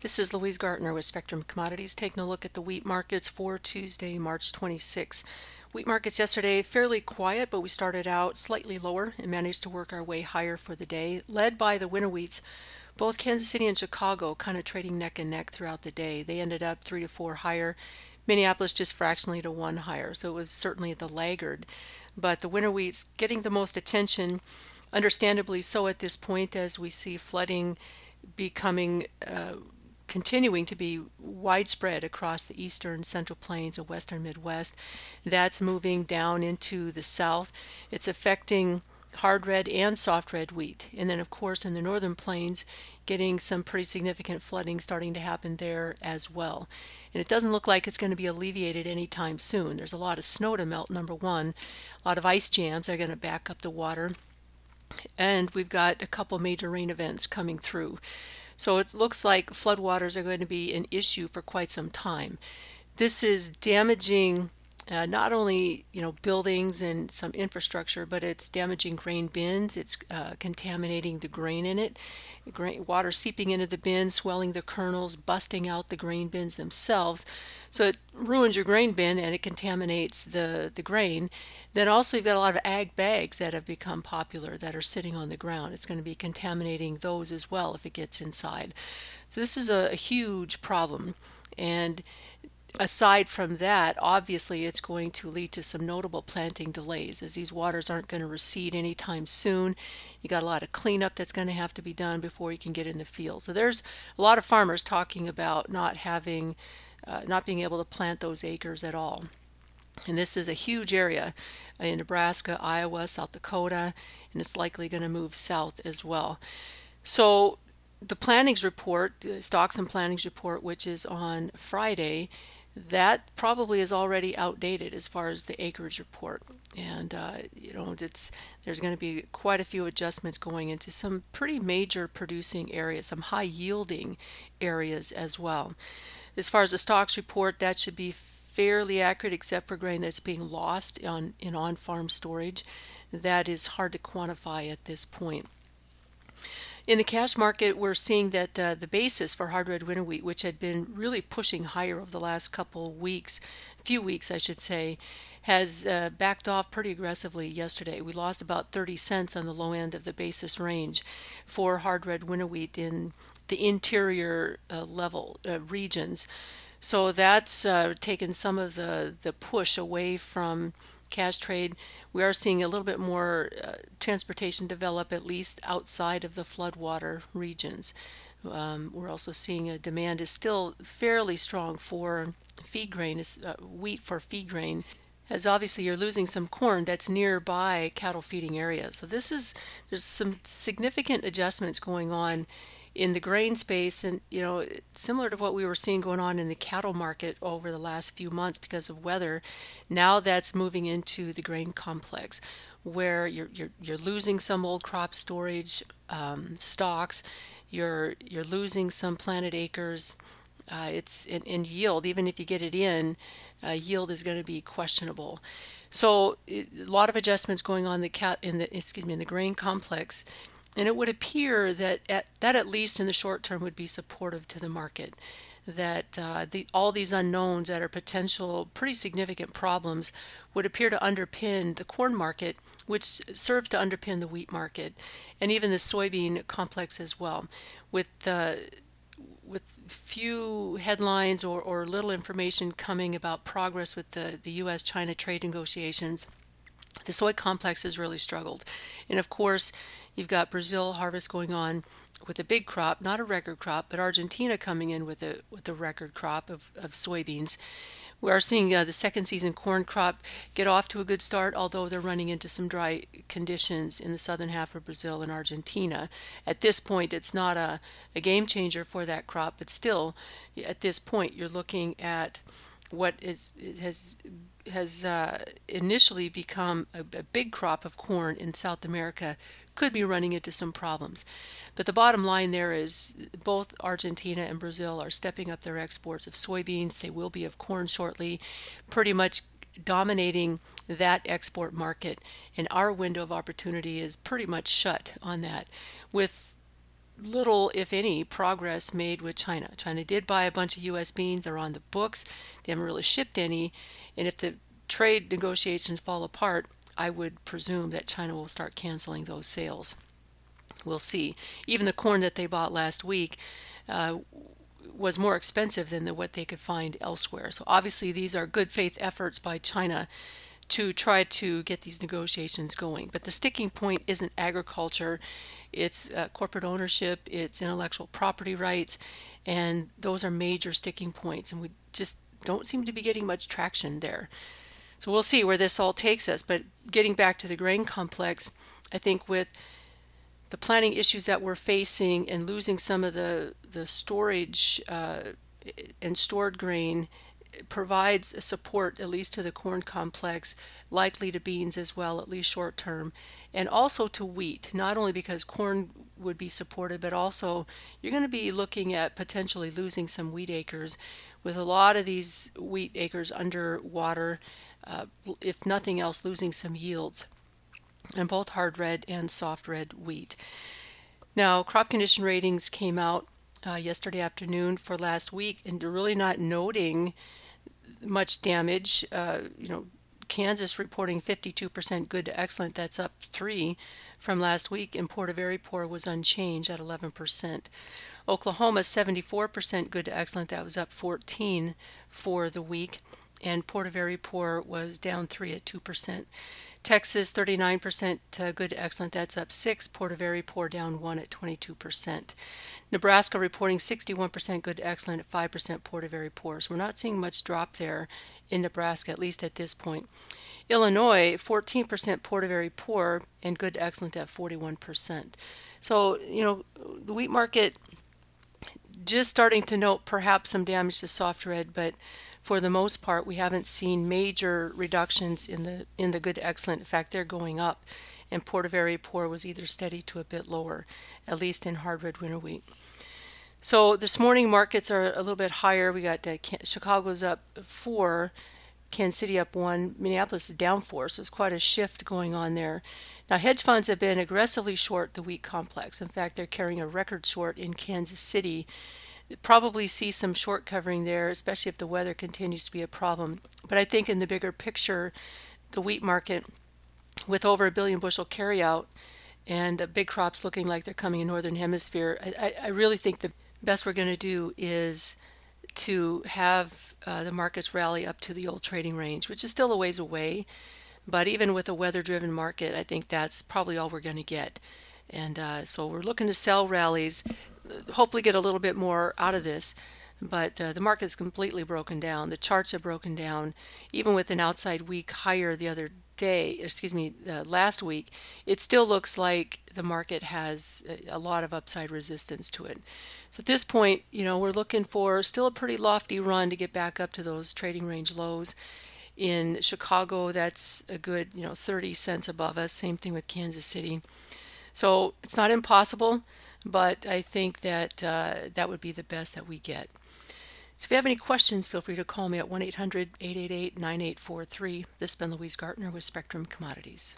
This is Louise Gartner with Spectrum Commodities taking a look at the wheat markets for Tuesday, March 26. Wheat markets yesterday fairly quiet, but we started out slightly lower and managed to work our way higher for the day, led by the winter wheats. Both Kansas City and Chicago kind of trading neck and neck throughout the day. They ended up three to four higher. Minneapolis just fractionally to one higher, so it was certainly the laggard. But the winter wheats getting the most attention, understandably so at this point, as we see flooding becoming. Uh, continuing to be widespread across the eastern central plains and western midwest. That's moving down into the south. It's affecting hard red and soft red wheat. And then of course in the northern plains getting some pretty significant flooding starting to happen there as well. And it doesn't look like it's going to be alleviated anytime soon. There's a lot of snow to melt number one. A lot of ice jams are going to back up the water. And we've got a couple major rain events coming through so it looks like floodwaters are going to be an issue for quite some time. This is damaging uh, not only you know buildings and some infrastructure, but it's damaging grain bins. It's uh, contaminating the grain in it. Grain, water seeping into the bins, swelling the kernels, busting out the grain bins themselves. So it ruins your grain bin and it contaminates the, the grain. Then also you've got a lot of ag bags that have become popular that are sitting on the ground. It's going to be contaminating those as well if it gets inside. So this is a, a huge problem. And aside from that, obviously it's going to lead to some notable planting delays as these waters aren't going to recede anytime soon. You got a lot of cleanup that's going to have to be done before you can get in the field. So there's a lot of farmers talking about not having uh, not being able to plant those acres at all. And this is a huge area in Nebraska, Iowa, South Dakota, and it's likely going to move south as well. So the plantings report, the stocks and plantings report, which is on Friday, that probably is already outdated as far as the acreage report and uh, you know it's there's going to be quite a few adjustments going into some pretty major producing areas some high yielding areas as well as far as the stocks report, that should be fairly accurate except for grain that's being lost on, in on farm storage. That is hard to quantify at this point. In the cash market, we're seeing that uh, the basis for hard red winter wheat, which had been really pushing higher over the last couple weeks, few weeks, I should say, has uh, backed off pretty aggressively yesterday. We lost about 30 cents on the low end of the basis range for hard red winter wheat in the interior uh, level uh, regions. So that's uh, taken some of the, the push away from cash trade. We are seeing a little bit more uh, transportation develop, at least outside of the floodwater regions. Um, we're also seeing a demand is still fairly strong for feed grain, uh, wheat for feed grain as obviously you're losing some corn that's nearby cattle feeding areas. So this is there's some significant adjustments going on in the grain space and you know similar to what we were seeing going on in the cattle market over the last few months because of weather now that's moving into the grain complex where you're you're, you're losing some old crop storage um, stocks you're you're losing some planted acres uh, it's in, in, yield even if you get it in uh, yield is going to be questionable. So a lot of adjustments going on the cat in the excuse me in the grain complex and it would appear that at, that at least in the short term would be supportive to the market. That uh, the, all these unknowns that are potential pretty significant problems would appear to underpin the corn market, which serves to underpin the wheat market, and even the soybean complex as well. With uh, with few headlines or, or little information coming about progress with the, the U.S. China trade negotiations, the soy complex has really struggled. And of course, you've got Brazil harvest going on with a big crop, not a record crop, but Argentina coming in with a with a record crop of, of soybeans. We are seeing uh, the second season corn crop get off to a good start, although they're running into some dry conditions in the southern half of Brazil and Argentina. At this point, it's not a, a game changer for that crop, but still, at this point, you're looking at what is has has uh, initially become a, a, big crop of corn in South America could be running into some problems. But the bottom line there is both Argentina and Brazil are stepping up their exports of soybeans. They will be of corn shortly, pretty much dominating that export market. And our window of opportunity is pretty much shut on that. With little, if any, progress made with China. China did buy a bunch of U.S. beans. They're on the books. They haven't really shipped any. And if the trade negotiations fall apart, I would presume that China will start canceling those sales. We'll see. Even the corn that they bought last week uh, was more expensive than the, what they could find elsewhere. So obviously, these are good faith efforts by China to try to get these negotiations going. But the sticking point isn't agriculture, it's uh, corporate ownership, it's intellectual property rights, and those are major sticking points. And we just don't seem to be getting much traction there. So we'll see where this all takes us. But getting back to the grain complex, I think with the planning issues that we're facing and losing some of the the storage uh, and stored grain provides support at least to the corn complex, likely to beans as well, at least short term, and also to wheat, not only because corn would be supported, but also you're going to be looking at potentially losing some wheat acres. With a lot of these wheat acres underwater, uh, if nothing else, losing some yields. And both hard red and soft red wheat. Now, crop condition ratings came out uh, yesterday afternoon for last week, and really not noting much damage. Uh, you know, Kansas reporting 52% good to excellent. That's up three from last week, and Port very poor was unchanged at 11%. Oklahoma 74% good to excellent. That was up 14 for the week and Port very poor was down 3 at 2%. Texas 39% uh, good to excellent, that's up 6. Port very poor down 1 at 22%. Nebraska reporting 61% good to excellent at 5% Port very poor. So we're not seeing much drop there in Nebraska, at least at this point. Illinois 14% Port very poor and good to excellent at 41%. So, you know, the wheat market just starting to note perhaps some damage to soft red, but for the most part, we haven't seen major reductions in the in the good excellent. In fact, they're going up, and Porter very poor was either steady to a bit lower, at least in hard red winter wheat. So this morning markets are a little bit higher. We got uh, Chicago's up four, Kansas City up one, Minneapolis is down four. So it's quite a shift going on there. Now hedge funds have been aggressively short the wheat complex. In fact, they're carrying a record short in Kansas City probably see some short covering there, especially if the weather continues to be a problem. But I think in the bigger picture, the wheat market, with over a billion bushel carryout and the big crops looking like they're coming in northern hemisphere, I, I really think the best we're going to do is to have uh, the markets rally up to the old trading range, which is still a ways away. But even with a weather driven market, I think that's probably all we're going to get. And uh, so we're looking to sell rallies hopefully get a little bit more out of this. But uh, the market is completely broken down. The charts are broken down. Even with an outside week higher the other day, excuse me, uh, last week, it still looks like the market has a, lot of upside resistance to it. So at this point, you know, we're looking for still a pretty lofty run to get back up to those trading range lows. In Chicago, that's a good, you know, 30 cents above us. Same thing with Kansas City. So it's not impossible but I think that uh, that would be the best that we get. So if you have any questions, feel free to call me at 1 800 888 9843. This has been Louise Gartner with Spectrum Commodities.